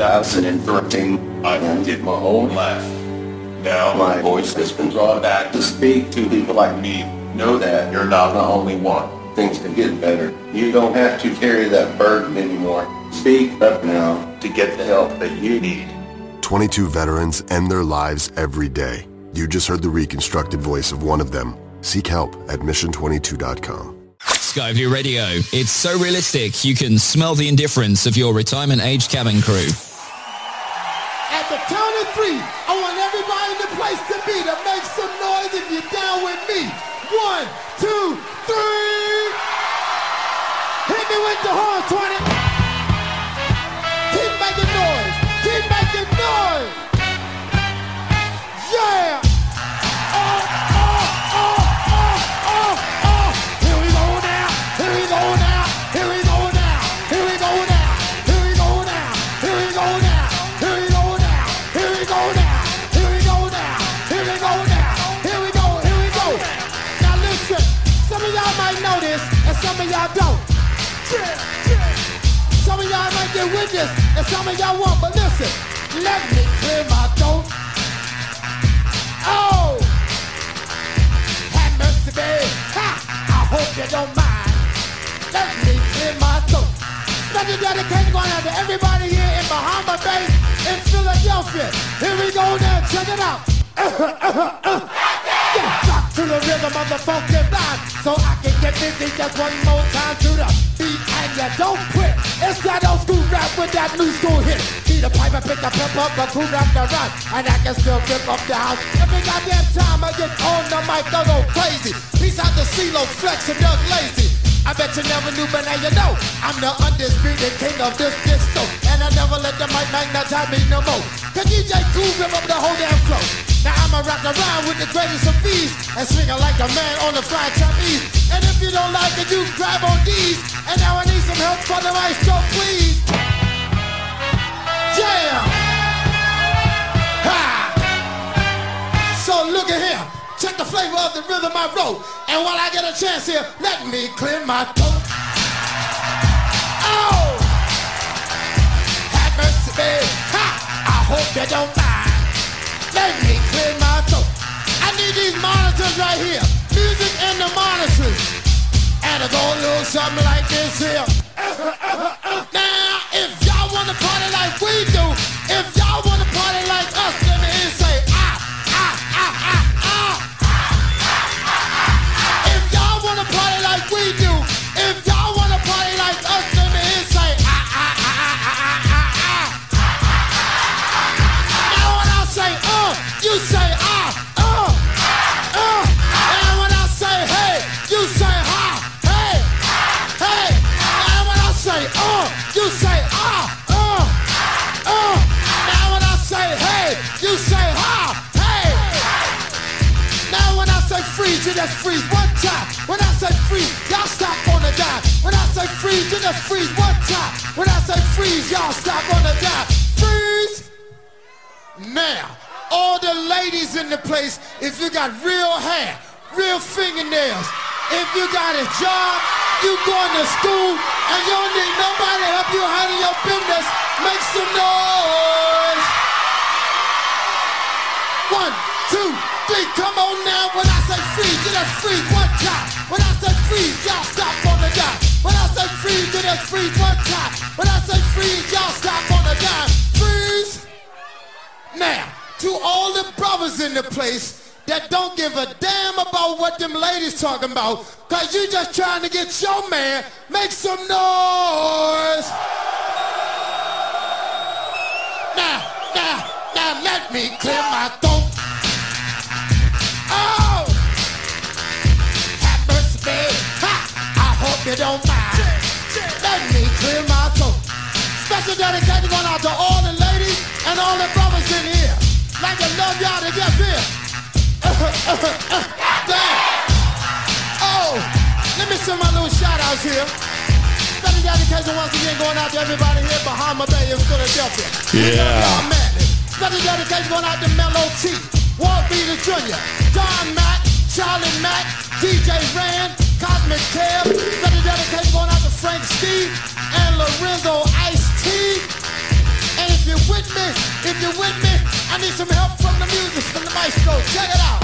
2013, I did my own life. Now my voice has been brought back to speak to people like me. Know that you're not the only one. Things can get better. You don't have to carry that burden anymore. Speak up now to get the help that you need. 22 veterans end their lives every day. You just heard the reconstructed voice of one of them. Seek help at mission22.com. Sky Blue Radio. It's so realistic you can smell the indifference of your retirement age cabin crew. Count three, I want everybody in the place to be to make some noise if you're down with me. One, two, three. Hit me with the horn, 20. This, and some of y'all won't. But listen, let me clear my throat. Oh, have mercy, babe. Ha! I hope you don't mind. Let me clear my throat. Special dedication going out to everybody here in Bahama Bay, in Philadelphia. Here we go now. Check it out. Uh-huh, uh-huh, uh-huh. Yeah, rock to the rhythm of the funky line so I can get busy just one more time to the beat and you don't quit. It's that old school rap with that new school hit. Beat a pipe and pick a pep up, a cool rap the rap, and I can still rip up the house. Every goddamn time I get on the mic, I go crazy. Peace out to CeeLo, Flex, and Doug Lazy. I bet you never knew, but now you know I'm the undisputed king of this disco, and I never let the mic magnetize me no more. Cause DJ Kool rip up the whole damn flow. Now I'ma rock around with the greatest of ease and swing like a man on the flying trapeze. And if you don't like it, you grab on these. And now I need some help from the maestro, please. Yeah. Ha. So look at here. Check the flavor of the rhythm I wrote. And while I get a chance here, let me clear my throat. Oh! Have mercy, babe. Ha! I hope you don't mind. Let me clear my throat. I need these monitors right here. Music and the monitors. And it go a little something like this here. now, if y'all wanna party like we do, if y'all wanna party just freeze one time. When I say freeze, y'all stop on the dime. Freeze. Now, all the ladies in the place, if you got real hair, real fingernails, if you got a job, you going to school, and you don't need nobody to help you handle your business, make some noise. One, two, three, come on now. When I say freeze, you just freeze one time. When I say freeze, y'all stop on the dime. When I say freeze, you just freeze one time. When I say freeze, y'all stop on the dime. Freeze. Now, to all the brothers in the place that don't give a damn about what them ladies talking about, cause you just trying to get your man, make some noise. Now, now, now let me clear my throat. Oh! Mercy, babe. Ha! I hope you don't Special dedication going out to all the ladies and all the brothers in here. Like I love y'all to death here. Damn. Oh, let me send my little shout outs here. Special dedication once again going out to everybody here, Bahama Bay in Philadelphia. Yeah. Special dedication going out to Mellow T, Walt Beater Jr., Don Mack, Charlie Mack, DJ Rand, Cotton McTell. Special dedication going out to Frank Steve and Lorenzo Ice T. And if you're with me, if you're with me, I need some help from the music, from the maestro. Check it out.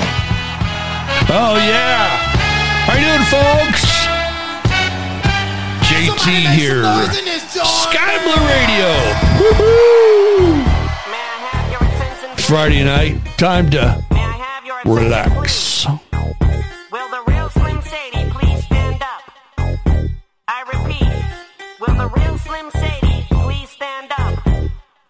Oh, yeah. How you doing, folks? JT Somebody make some here. noise in this joint, Sky. Blue Radio. Woohoo! Friday night. Time to relax. Will Slim Shady please stand up? I repeat, will the real Slim Shady please stand up?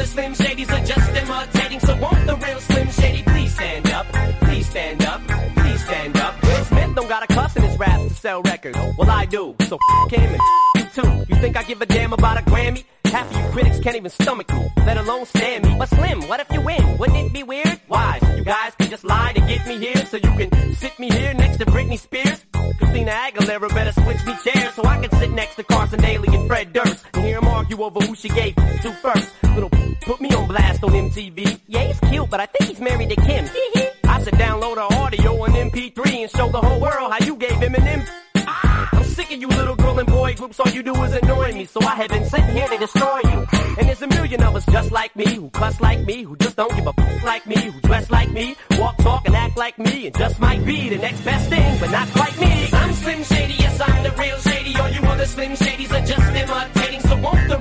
Other Slim Shadys are just imitating. So won't the real Slim Shady please stand up? Please stand up, please stand up. Will Smith don't got a cuss in his raps to sell records. Well, I do. So f him and f you too. You think I give a damn about a Grammy? Half of you critics can't even stomach me, let alone stand me. But Slim, what if you win? Wouldn't it be weird? Why? So you guys can just lie to get me here, so you can sit me here next to Britney Spears. Christina Aguilera better switch me chairs so I can sit next to Carson Daly and Fred Durst and hear them argue over who she gave to first. Little put me on blast on MTV. Yeah, he's cute, but I think he's married to Kim. I should download her audio on MP3 and show the whole world how you gave him an M. I'm sick of you little girl and boy groups, all you do is annoy me. So I have been sitting here to destroy you. And there's a million of us just like me, who cuss like me, who just don't give a f- like me, who dress like me, walk, talk, and act like me, and just might be the next best thing, but not quite me. I'm Slim Shady, yes, I'm the real Shady. All you other Slim Shadys are just imitating. So won't the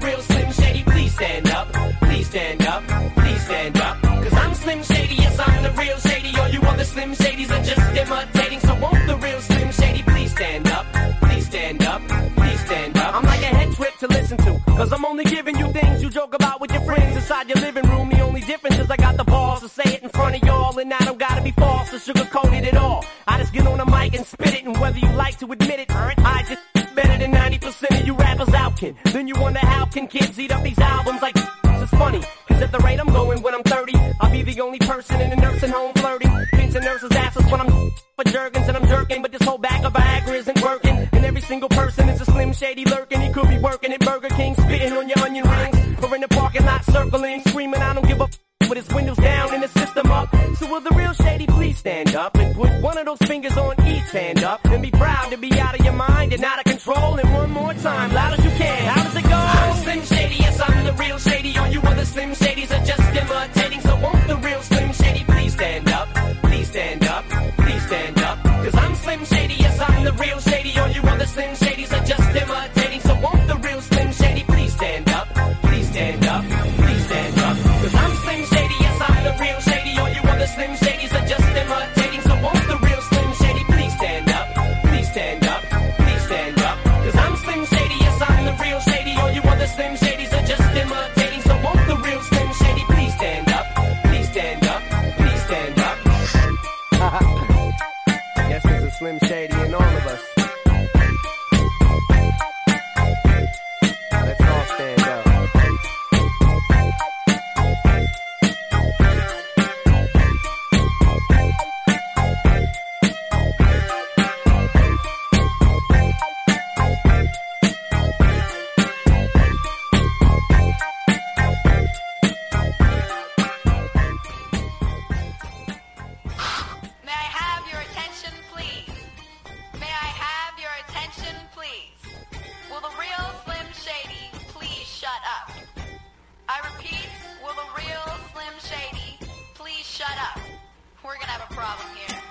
Cause I'm only giving you things you joke about with your friends inside your living room. The only difference is I got the balls to say it in front of y'all. And I don't gotta be false or sugarcoated at all. I just get on the mic and spit it. And whether you like to admit it, I just better than 90% of you rappers out can. Then you wonder how can kids eat up these albums like it's funny. Cause at the rate I'm going when I'm 30, I'll be the only person in a nursing home flirting. Pinching nurses' asses when I'm for jerkins and I'm jerking. But this whole bag of Viagra isn't. And single person is a slim shady lurking. He could be working at Burger King, spitting on your onion rings. Or in the parking lot circling, screaming, I don't give a f- with his windows down and the system up. So will the real shady please stand up and put one of those fingers on each hand up and be proud to be out of your mind and out of control. And one more time, loud as you can. How does it go? I'm Slim Shady, yes I'm the real shady. All you other Slim Shadys we're gonna have a problem here.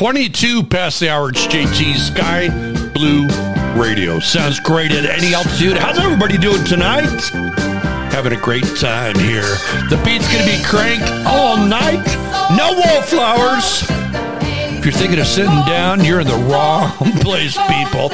22 past the hour. It's JT Sky Blue Radio. Sounds great at any altitude. How's everybody doing tonight? Having a great time here. The beat's going to be crank all night. No wallflowers. If you're thinking of sitting down, you're in the wrong place, people.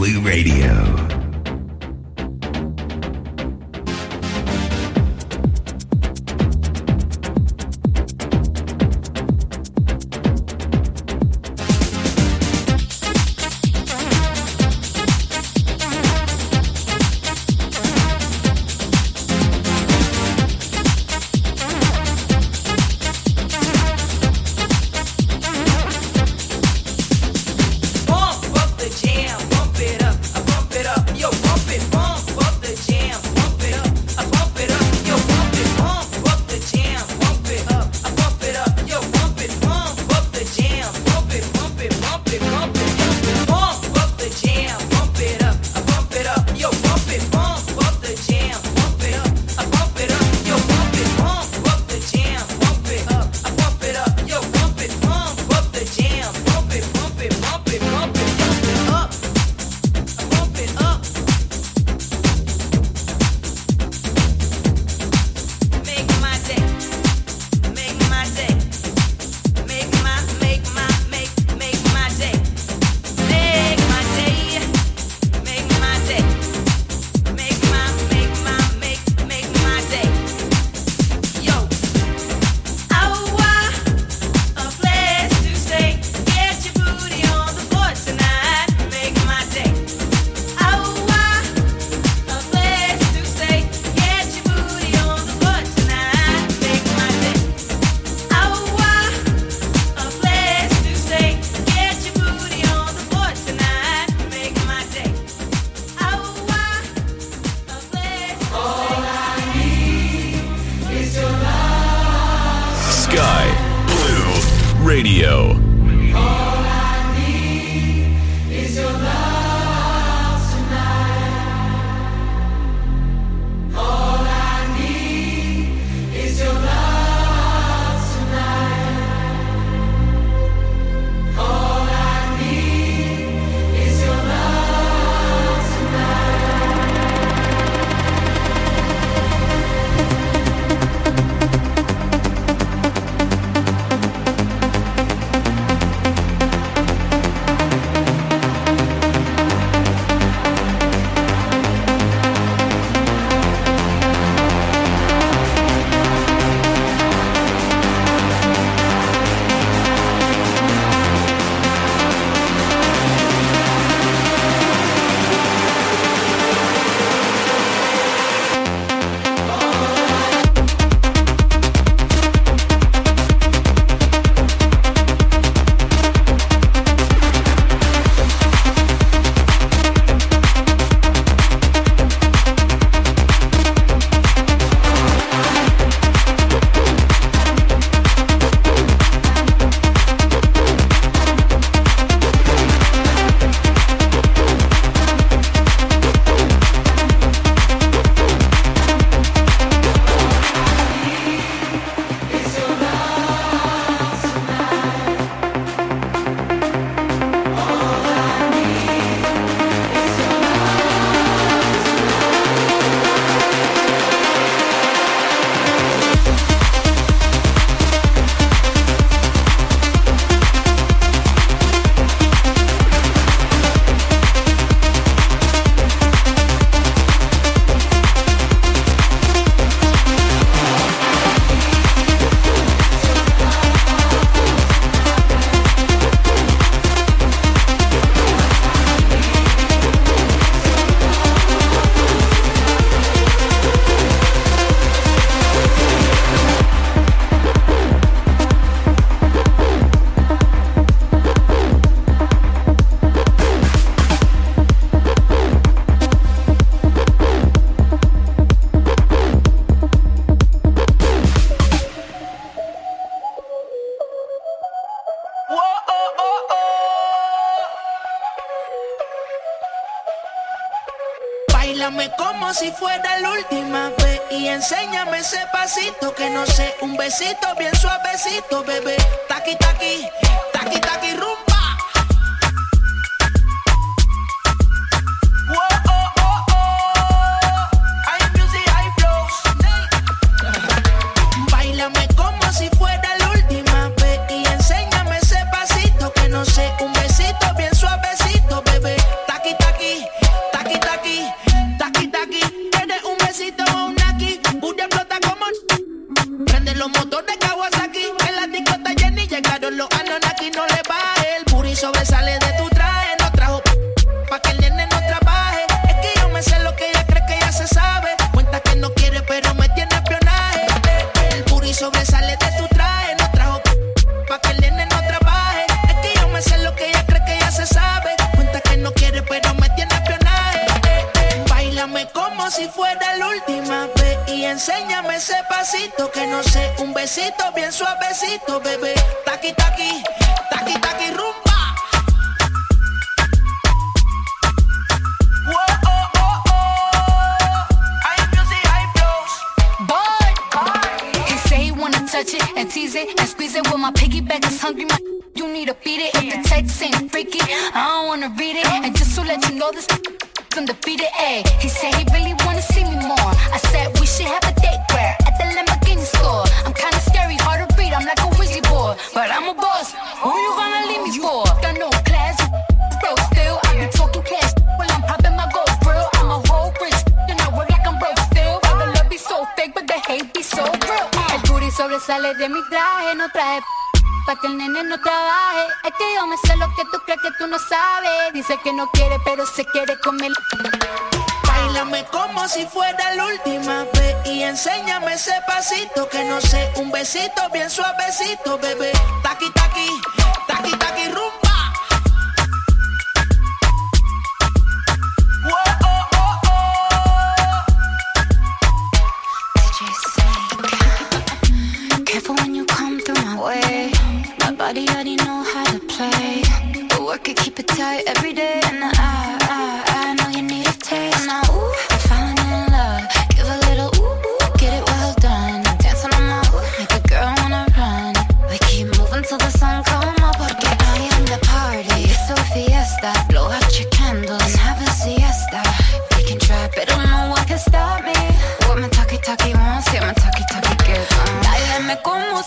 Blue Radio.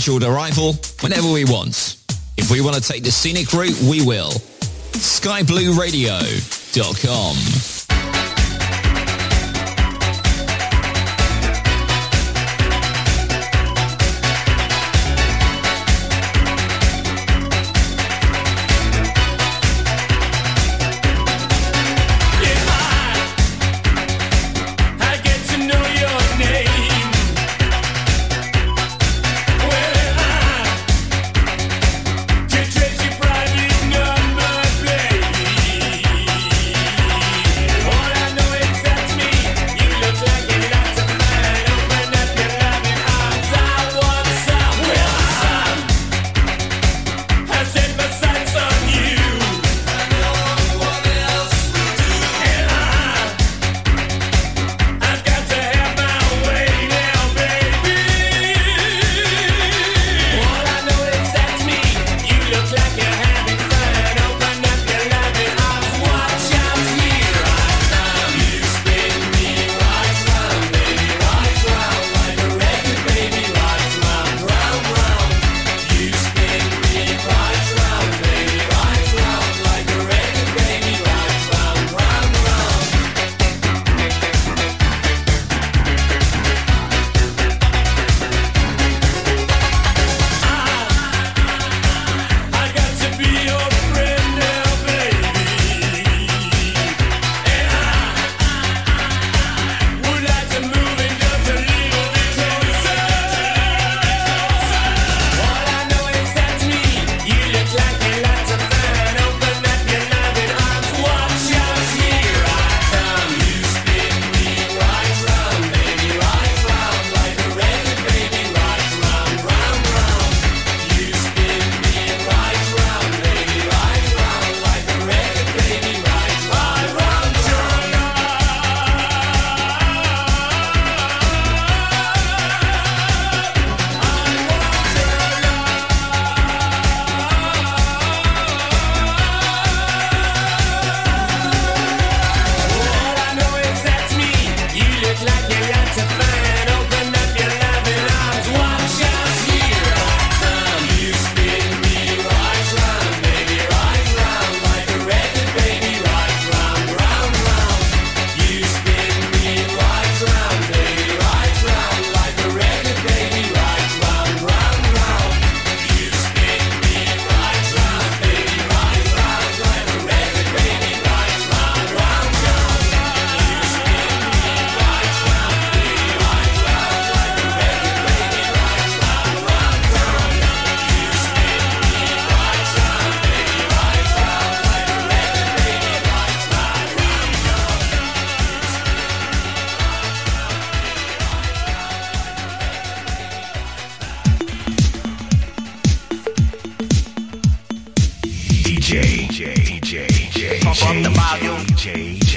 scheduled arrival whenever we want. If we want to take the scenic route, we will. SkyBlueRadio.com. DJ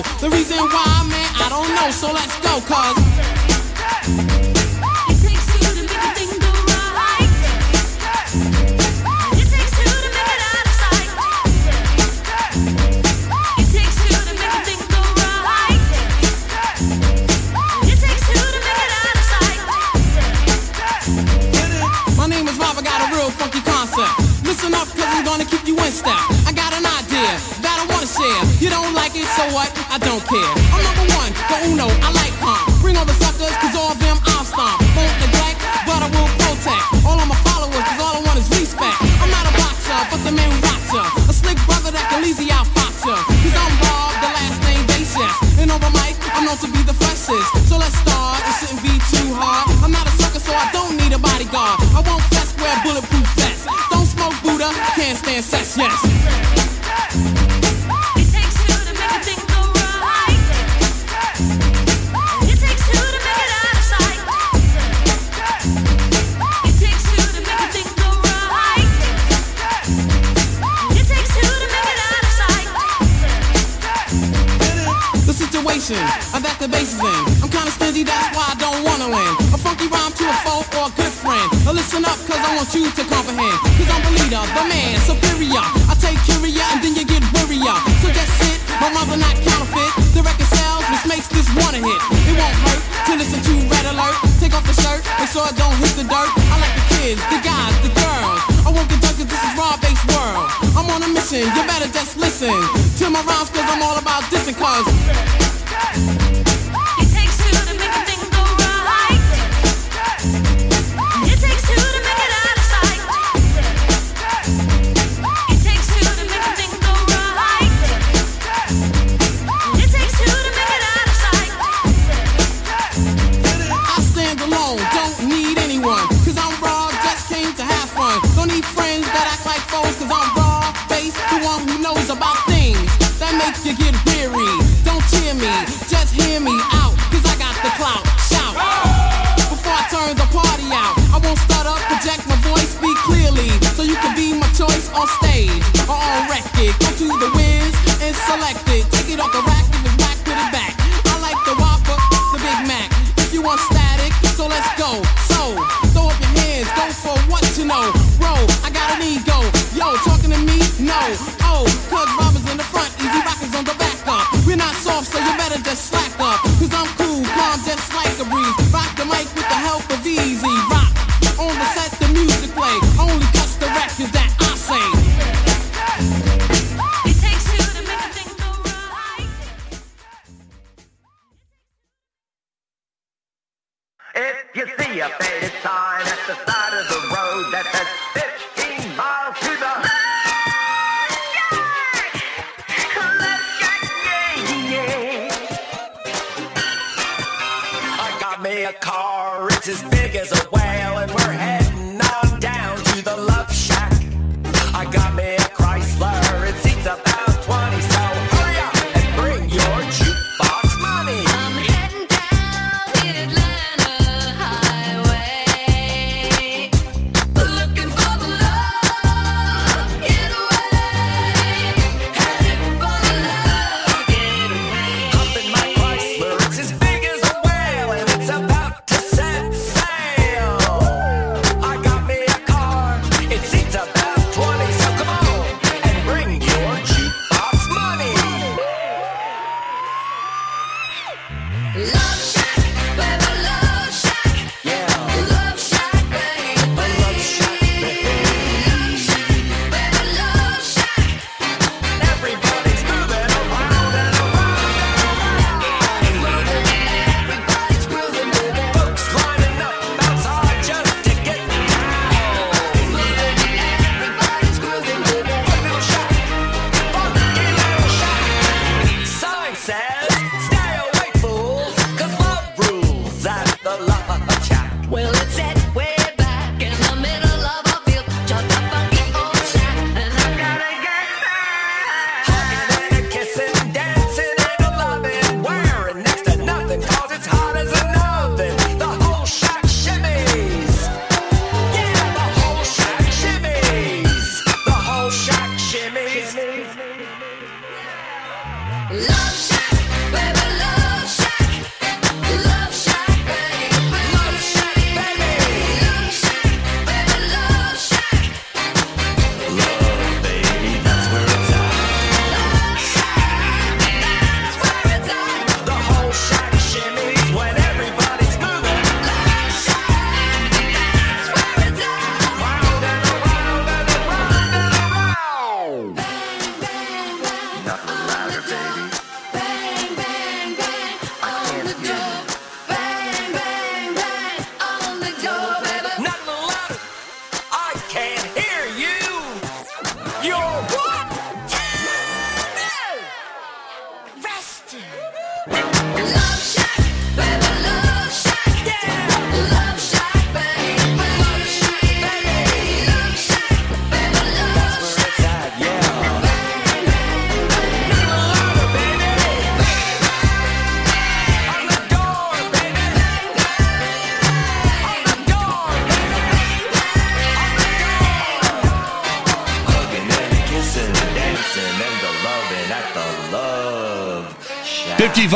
The reason why, man, I don't know. So let's go, cuz. I don't care. I'm number one, the Uno, I like pump. Bring all the suckers, cause all them I'll stomp. Won't neglect, but I will protect. All of my followers, cause all I want is respect. I'm not a boxer, but the man who rocks her. A slick brother that can easy outfox her. Cause I'm Bob, the last name they And over mic, I'm known to be the freshest. want you to comprehend. Cause I'm the leader, the man, superior. I take curia and then you get wearier. So just sit. my mother not counterfeit. The record sells, which makes this one a hit. It won't hurt to listen to Red Alert. Take off the shirt, make sure it don't hit the dirt. I like the kids, the guys, the girls. I won't conduct it, this is raw based world. I'm on a mission, you better just listen to my rhymes cause I'm all about dissing cause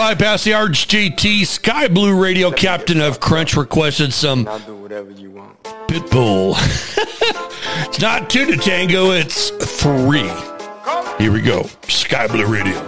55 the it's JT. Sky Blue Radio Captain of Crunch requested some I'll do whatever you want. Pitbull. it's not two to tango, it's three. Here we go. Sky Blue Radio.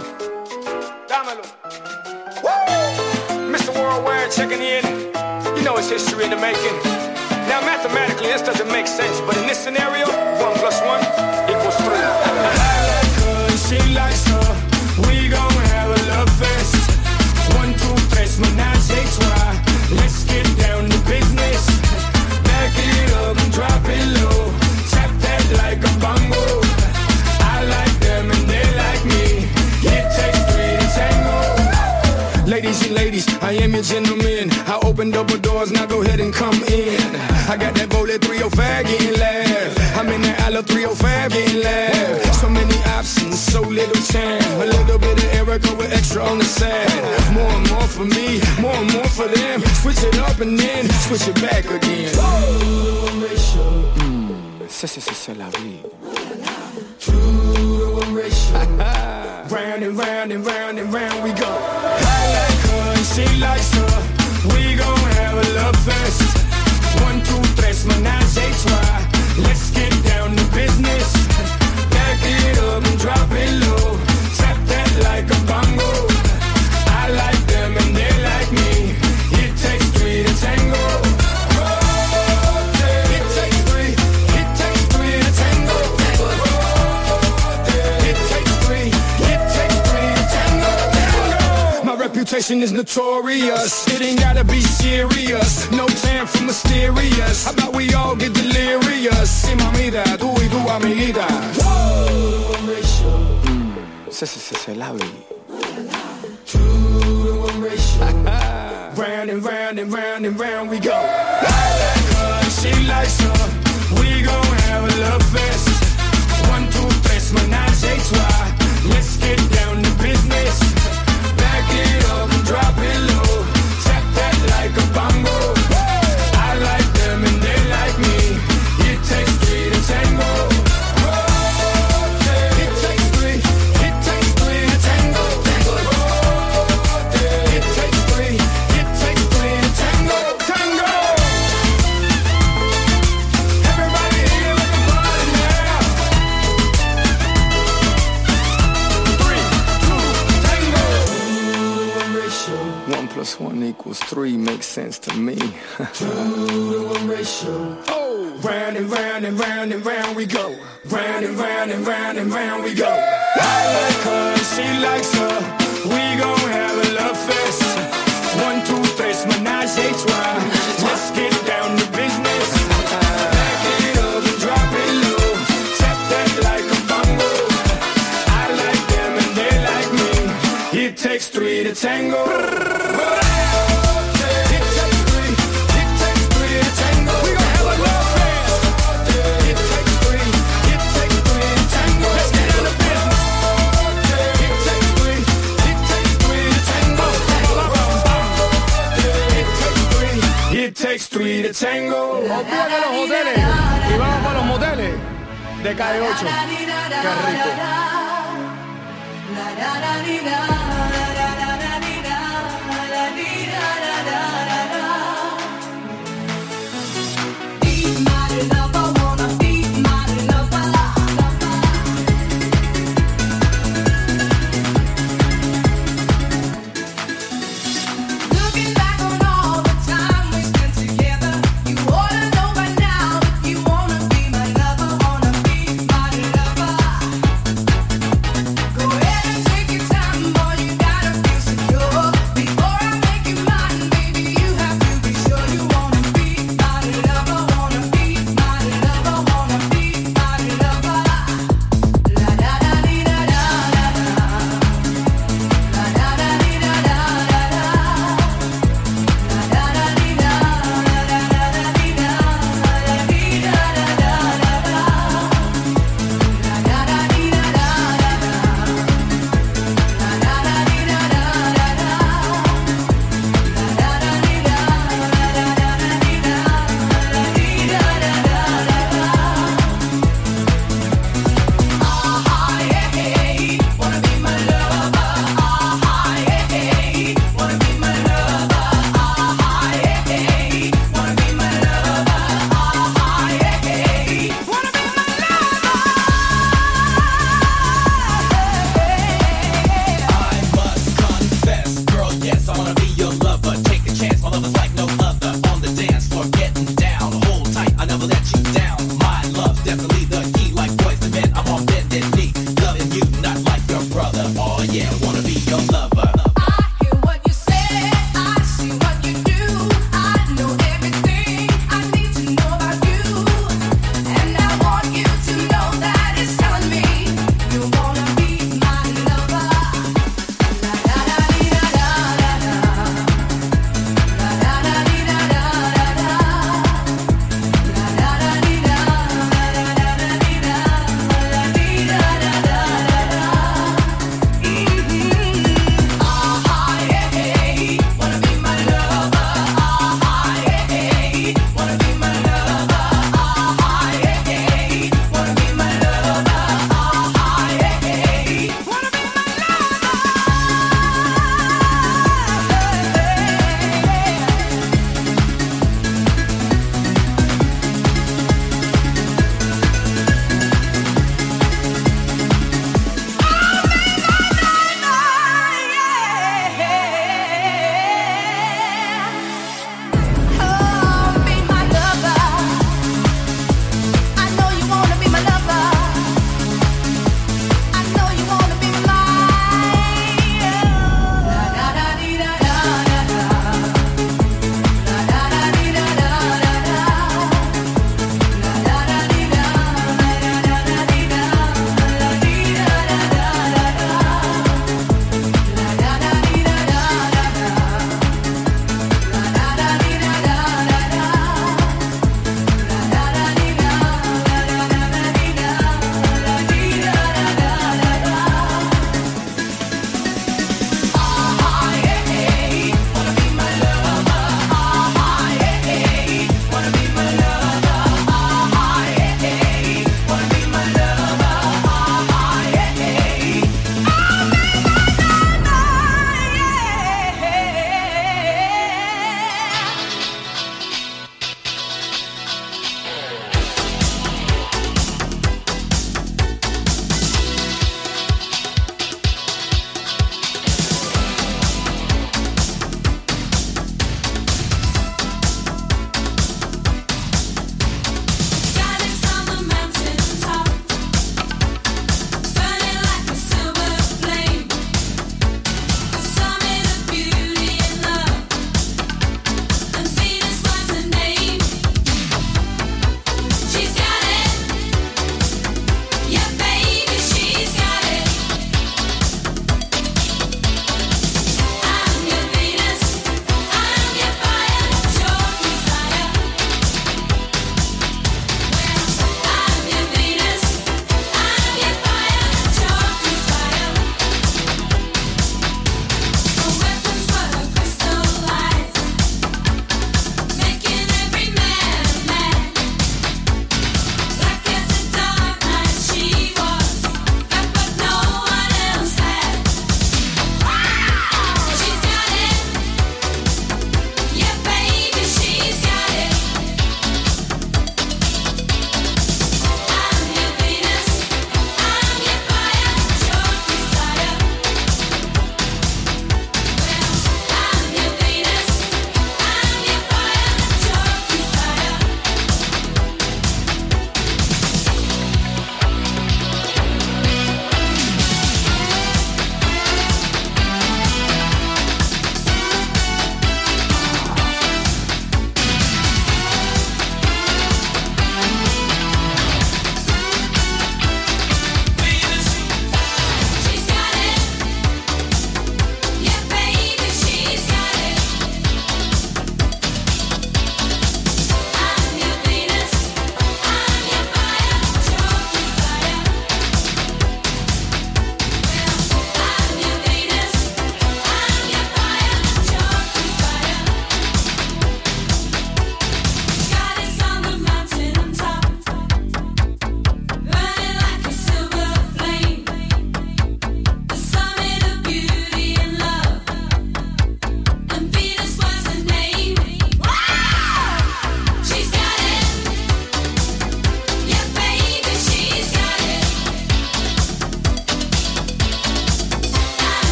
Then switch it back again. Mm, c'est, c'est, c'est, c'est la vie. round and round and round and round we go. I like her and she likes her. We gon' have a love fest. One, two, tres, menage a trois. Let's My reputation is notorious. It ain't gotta be serious. No time for mysterious. How about we all get delirious? Sí, mamita, tú y tu amiguita. Se, se, se, se la round and round and round and round we go. I like her she likes her. We gon' have a love fest. One, two, tres, menage a trois. Let's get down plus one equals three makes sense to me. Oh, round and round and round and round we go. Round and round and round and round we go. I like her she likes her. We gon' have a love fest. One, two, tres, menage a trois. Let's get down to business. Back it up and drop it low. Tap that like a bongo. I like them and they like me. It takes three to tango. Olvídate de los hoteles y vamos para los moteles de calle 8. Qué rico.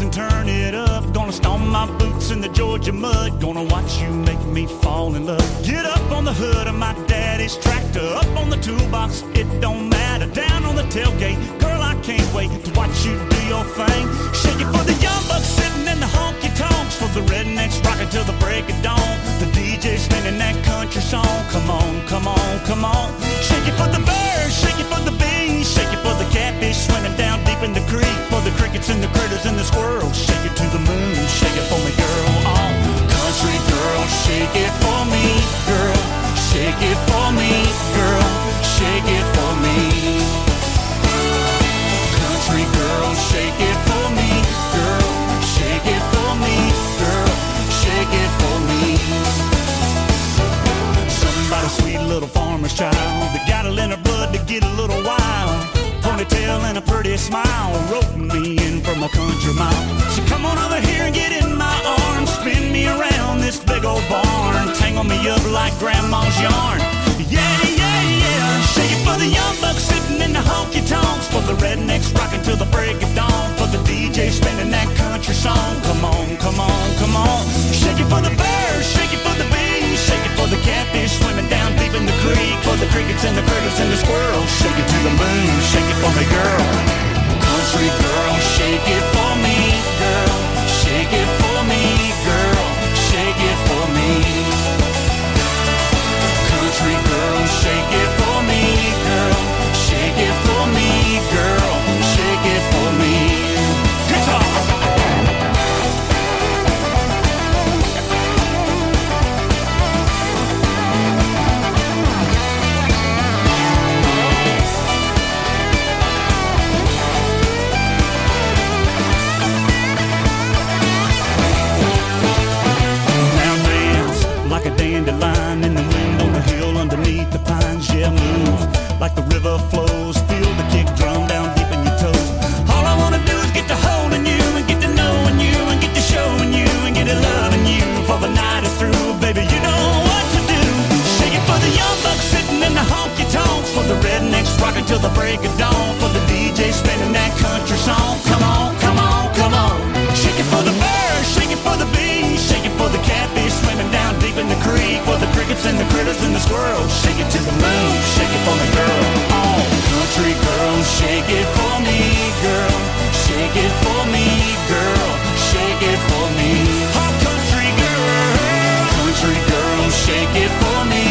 And turn it up. Gonna stomp my boots in the Georgia mud. Gonna watch you make me fall in love. Get up on the hood of my daddy's tractor. Up on the toolbox, it don't matter. Down on the tailgate, girl, I can't wait to watch you do your thing. Shake it for the young bucks sitting in the honky tonks. For the rednecks rocking till the break of dawn. The DJ spinning that country song. Come on, come on, come on. Shake it for the birds, shake it for the bees, shake it for the catfish swimming down deep in the creek. For the crickets and the critters and the squirrels. Shake it to the moon, shake it for me, girl. Oh, country girl, shake it for me, girl. Shake it for me, girl. Shake it for me. Country girl, shake it for me, girl. Shake it for me, girl. Shake it for me. Somebody sweet little farmer's child that got in her blood to get a little wild. Ponytail and a pretty smile, roping me in from a country mile. So come on over here and get in my arms, spin me around this big old barn, tangle me up like grandma's yarn. Yeah, yeah, yeah. Shake it for the young bucks sitting in the honky tonks, for the rednecks rocking till the break of dawn, for the DJ spinning that country song. Come on, come on, come on. Shake it for the birds, shake it for the bees, shake it for the catfish swimming down in the creek, for the crickets and the critters and the squirrels. Shake it to the moon, shake it for me, girl. Country girl, shake it for me, girl. Shake it for me, girl. Shake it for me. Country girl, shake it for me, dandelion in the wind on the hill underneath the pines. Yeah, move like the river flows. Feel the kick drum down deep in your toes. All I wanna do is get to holding you and get to knowing you and get to showing you and get to loving you. For the night is through, baby, you know what to do. Shake it for the young bucks sitting in the honky tonks. For the rednecks rocking till the break of dawn. For the DJ spinning that country song. Crickets and the critters and the squirrels. Shake it to the moon, shake it for me, girl. Oh, country girl, shake it for me, girl. Shake it for me, girl. Shake it for me. Oh, country girl, country girl, shake it for me,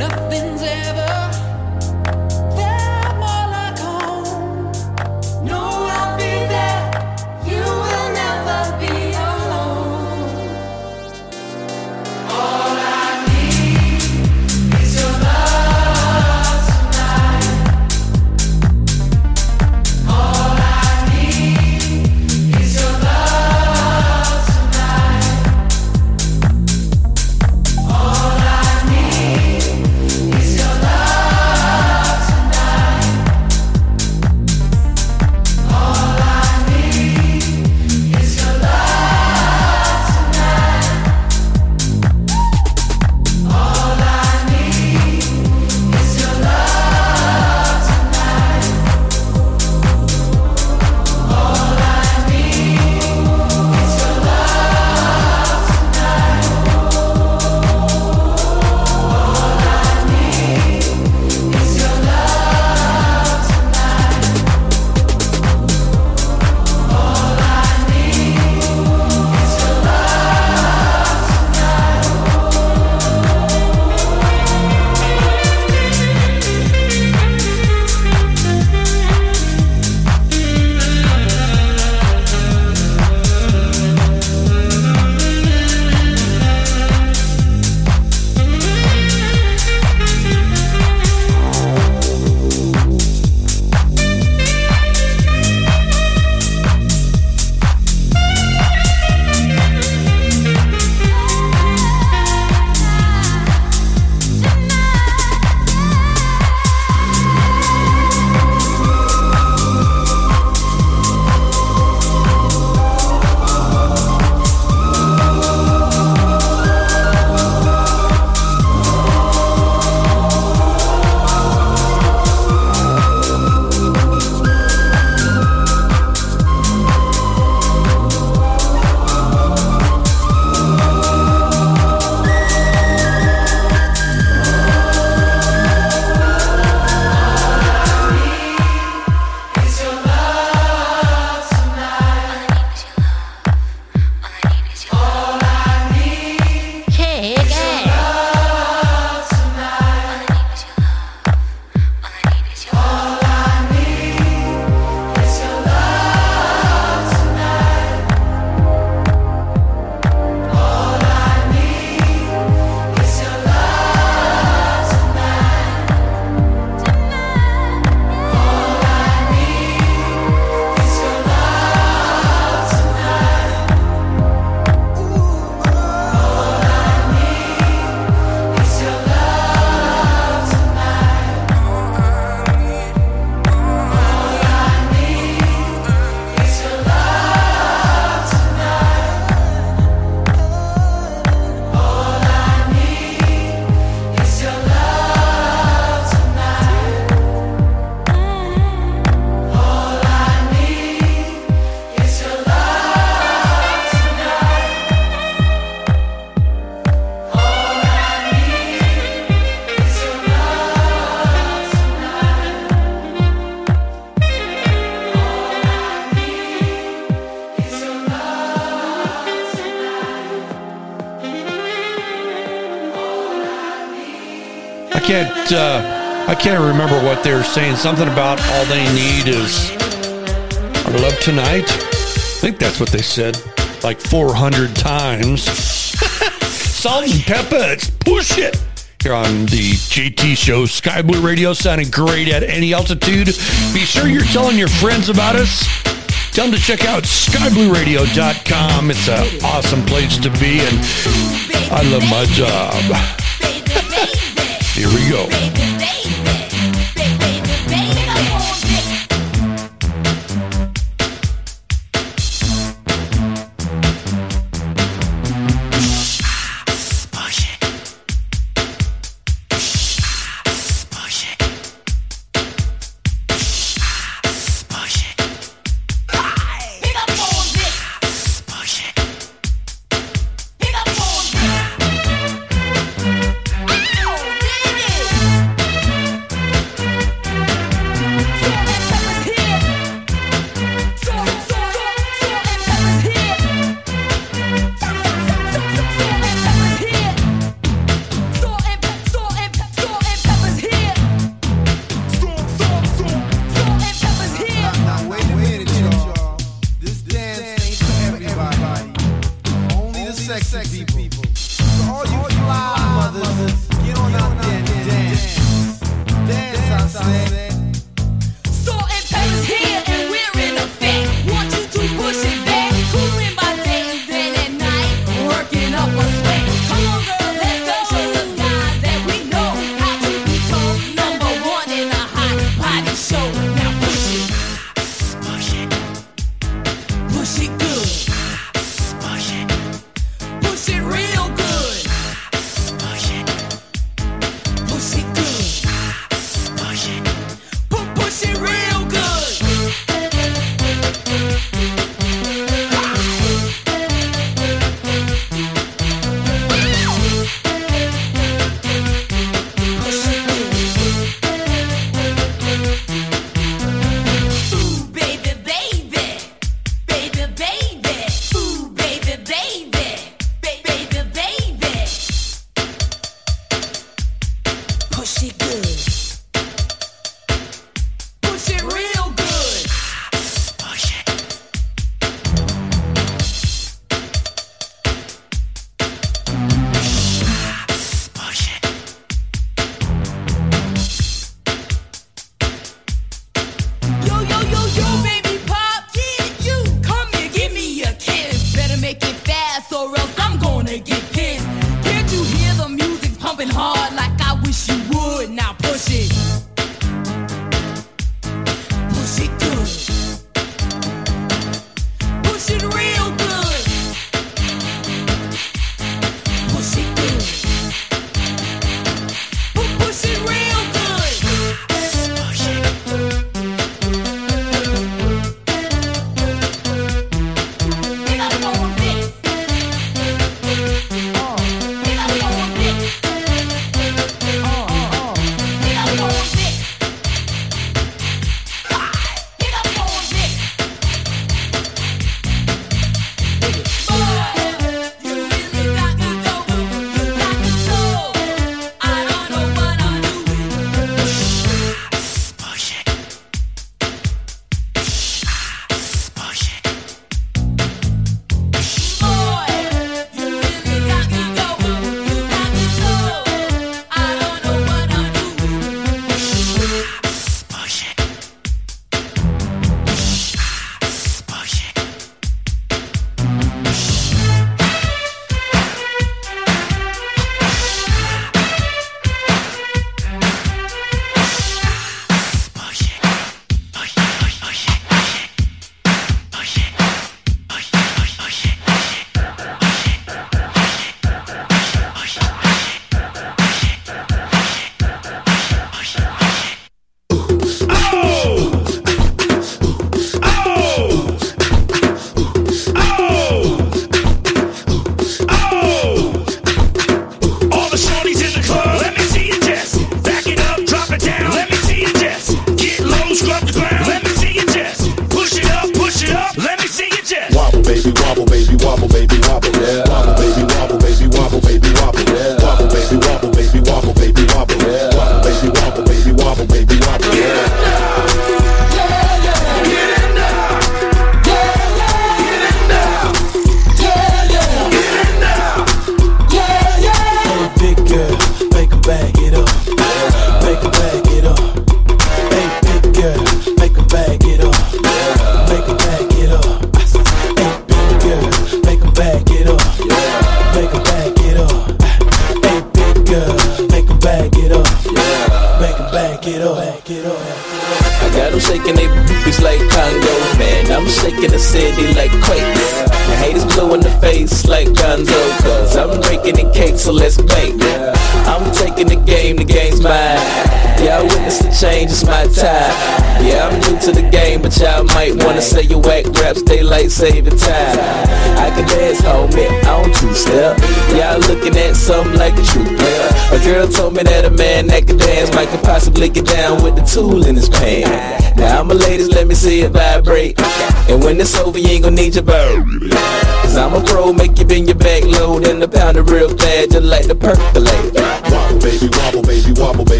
Nothing's ever I can't. Uh, I can't remember what they're saying. Something about all they need is our love tonight. I think that's what they said, like 400 times. Salt-N-Pepa. Push it here on the JT Show. Sky Blue Radio sounding great at any altitude. Be sure you're telling your friends about us. Tell them to check out skyblueradio.com. It's an awesome place to be, and I love my job. Here we go.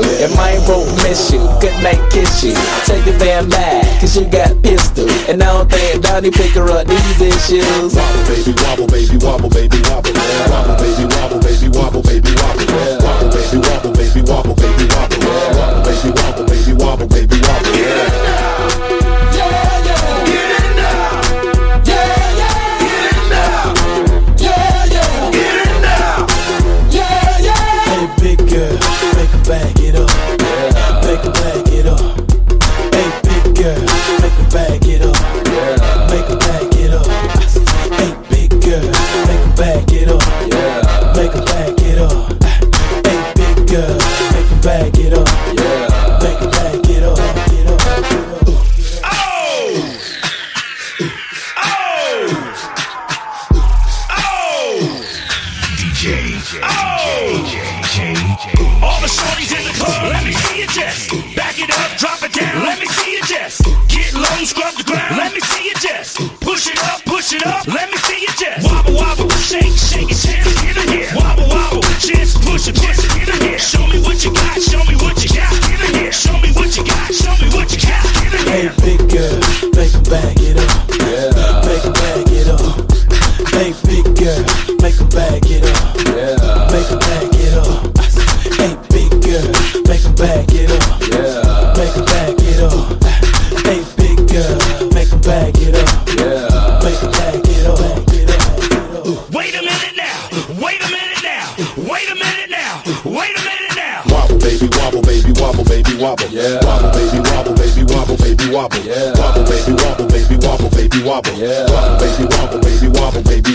pistol. If mine won't miss you, good night kiss you. Take a damn lie, cause you got pistol. And I don't think Donnie pick her up these issues. Wobble baby, wobble baby, wobble baby, wobble. Wobble baby, wobble baby, wobble baby, wobble. Wobble baby, wobble baby, wobble baby, wobble.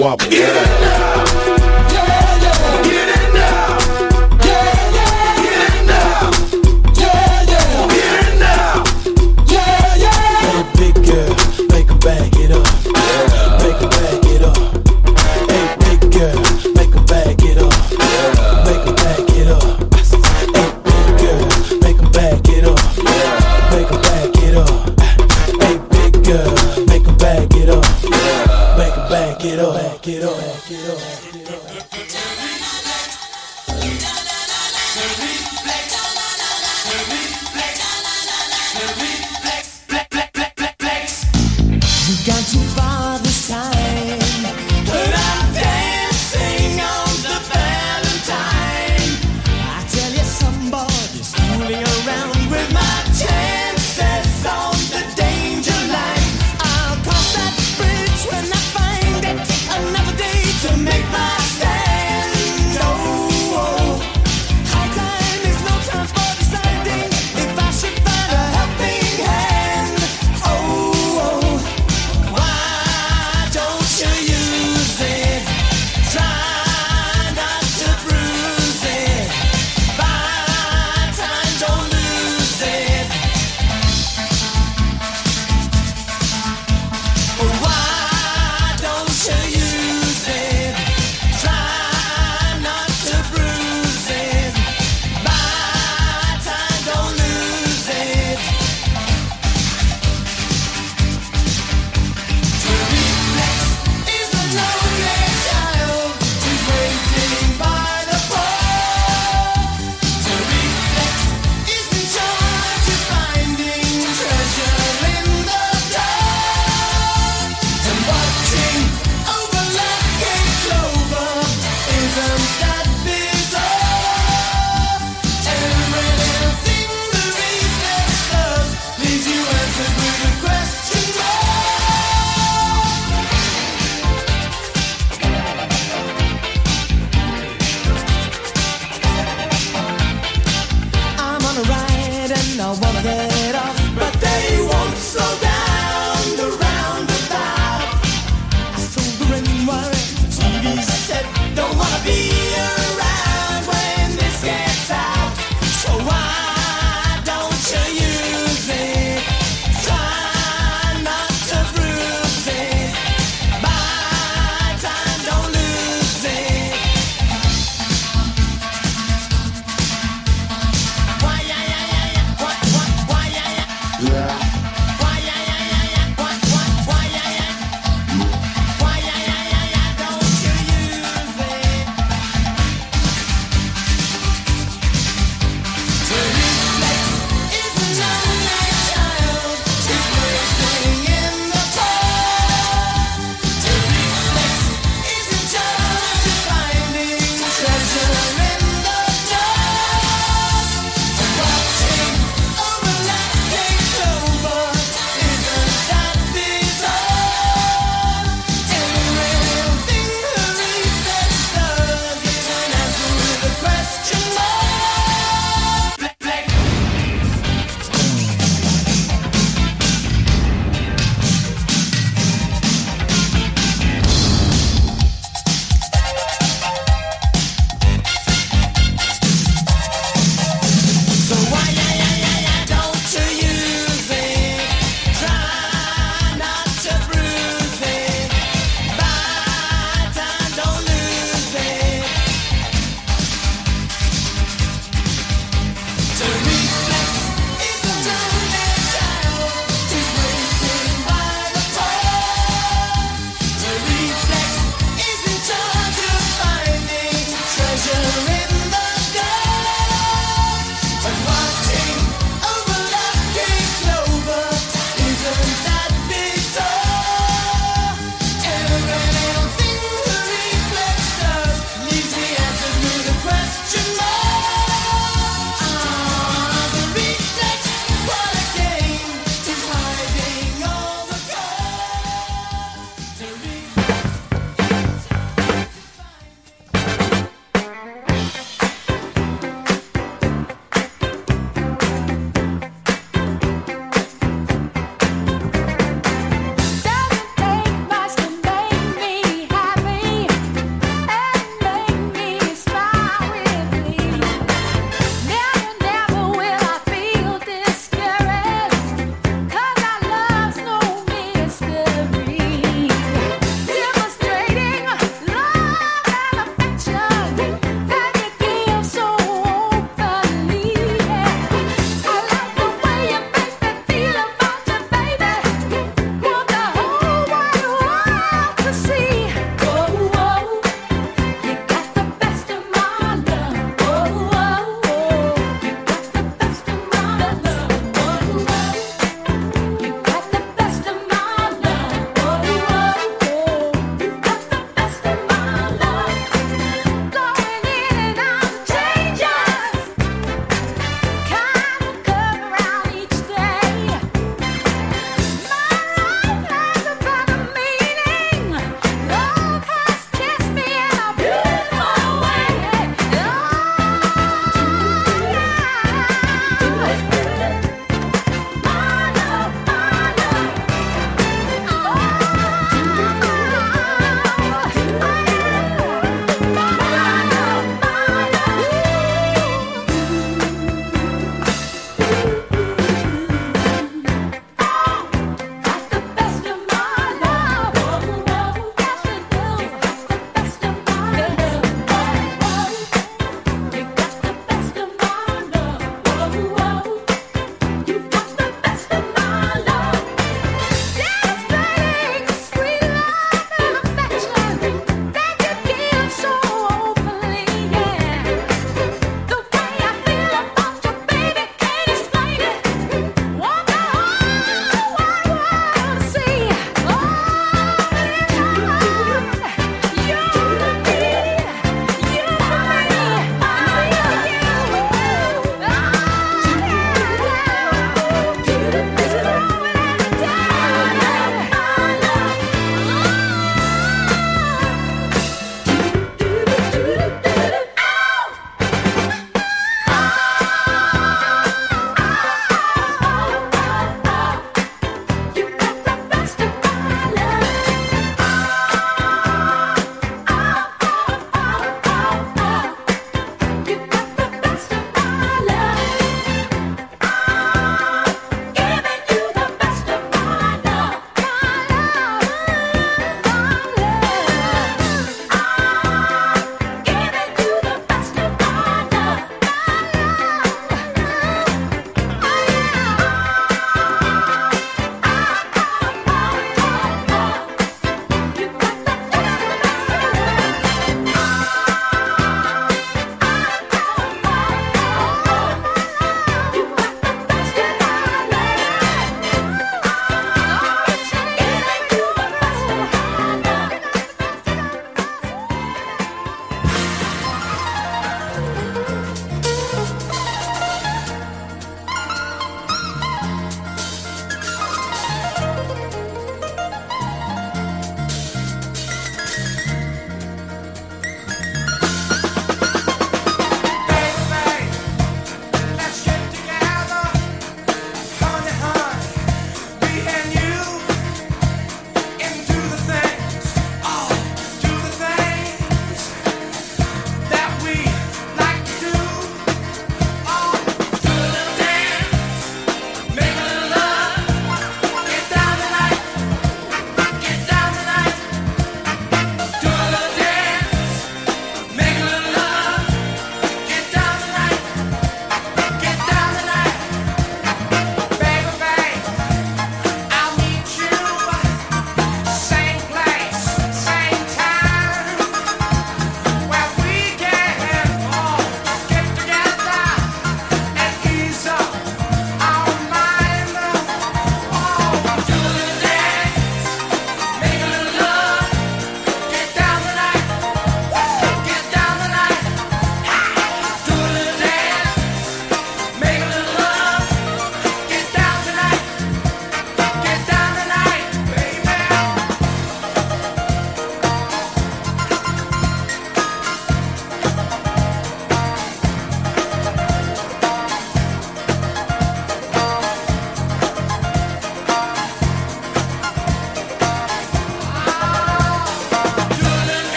wobble. Yeah.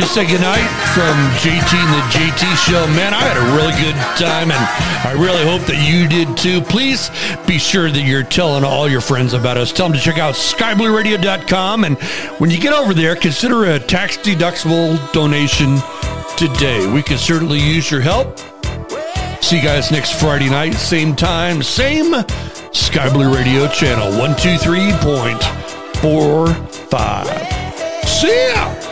time to say goodnight from JT and the JT Show. Man, I had a really good time, and I really hope that you did too. Please be sure that you're telling all your friends about us. Tell them to check out skyblueradio.com. And when you get over there, consider a tax deductible donation today. We can certainly use your help. See you guys next Friday night, same time, same Sky Blue Radio channel 123.45. See ya!